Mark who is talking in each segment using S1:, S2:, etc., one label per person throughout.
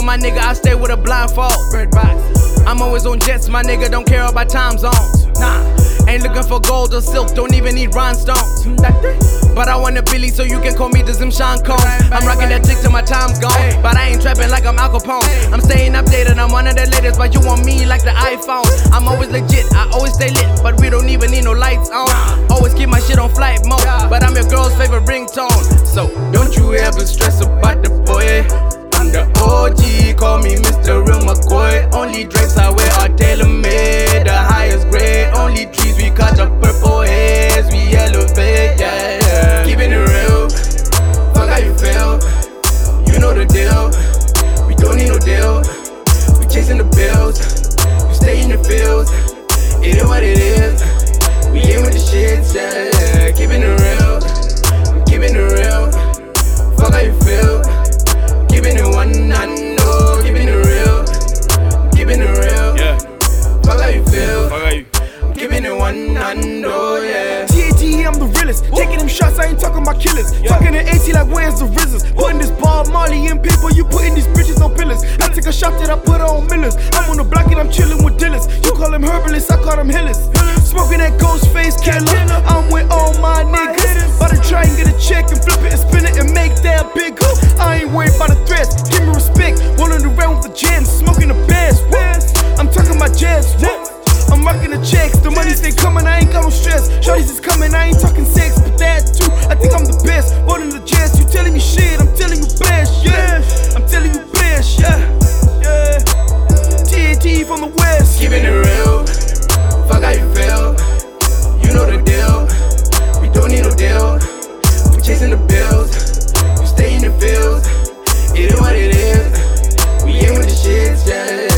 S1: with my nigga, I stay with a blindfold. Red box. I'm always on jets, my nigga, don't care about time zones. Nah, ain't looking for gold or silk, don't even need rhinestones. But I want a Billy, so you can call me the Zim Sean Combs. I'm rocking that chick till my time's gone. But I ain't trapping like I'm Al Capone. I'm staying updated, I'm one of the latest, but you want me like the iPhone. I'm always legit, I always stay lit, but we don't even need no lights on. My shit on flight mode, but I'm your girl's favorite ringtone. So don't you ever stress about the boy. Keeping it real, keeping it real. Fuck how you feel. Keeping it one, I know. Keeping it real. Keeping it real.
S2: Yeah,
S1: Fuck how you feel.
S2: fuck are you?
S1: Keeping it one, I know, yeah.
S3: TAT, I'm the realest. Taking them shots, I ain't talking about killers. Talking to AT like where's the rizzles? Putting this ball Molly in paper, you putting these bitches on pillars. I take a shot that I put on millers. I'm on the block and I'm chilling with dealers. You call them herbalists, I call them healers. Smoking checks, the money stay coming, I ain't got no stress. Shorties is coming, I ain't talking sex, but that too. I think I'm the best. More than the jazz, you telling me shit, I'm telling you best, yeah. I'm telling you best, yeah. Yeah. TNT from the west.
S1: Keeping it real. Fuck how you feel. You know the deal. We don't need no deal. We chasing the bills. We stay in the fields. It is what it is. We in with the shits, yeah,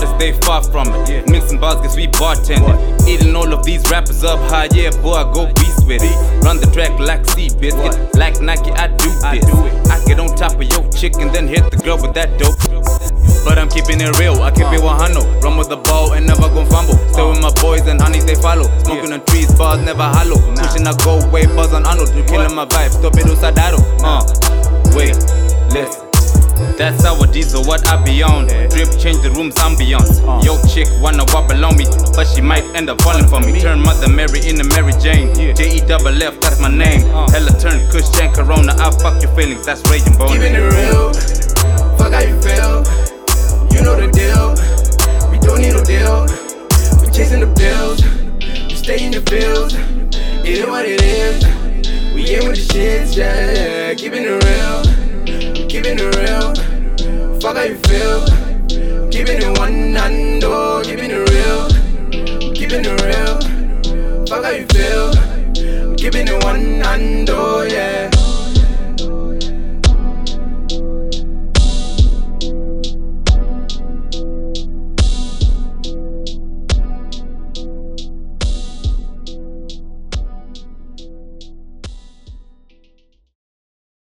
S2: artists, they far from it. Yeah. Mixing bars, guess we bartending. Eating all of these rappers up high, yeah, boy, I go beast with it. Run the track like sea biscuit. Like Nike, I do this. I get on top of your chick and then hit the girl with that dope. But I'm keeping it real, I keep it 100. Run with the ball and never gon' fumble. Stay with my boys and honeys, they follow. Smoking on trees, bars never hollow. Pushing I go way, buzz on Arnold. You killing my vibe, stop it, usadaro. Uh, wait, listen. That's our diesel, what I be on. Drip change the room's ambiance. Uh. Yo, chick wanna wobble on me, but she might end up falling for me. Turn Mother Mary into Mary Jane. J E double F, that's my name. Uh. Hella turn Kush and Corona. I fuck your feelings, that's raging bone.
S1: Keeping it real. Fuck how you feel. You know the deal. We don't need no deal. We chasing the bills. We stay in the fields. It is what it is. We in with the shits, yeah. Keeping it real. Keeping it real. Fuck how you feel. Keeping it one and oh, keeping it real. Keeping it real. Fuck how you feel. Keeping it one and yeah.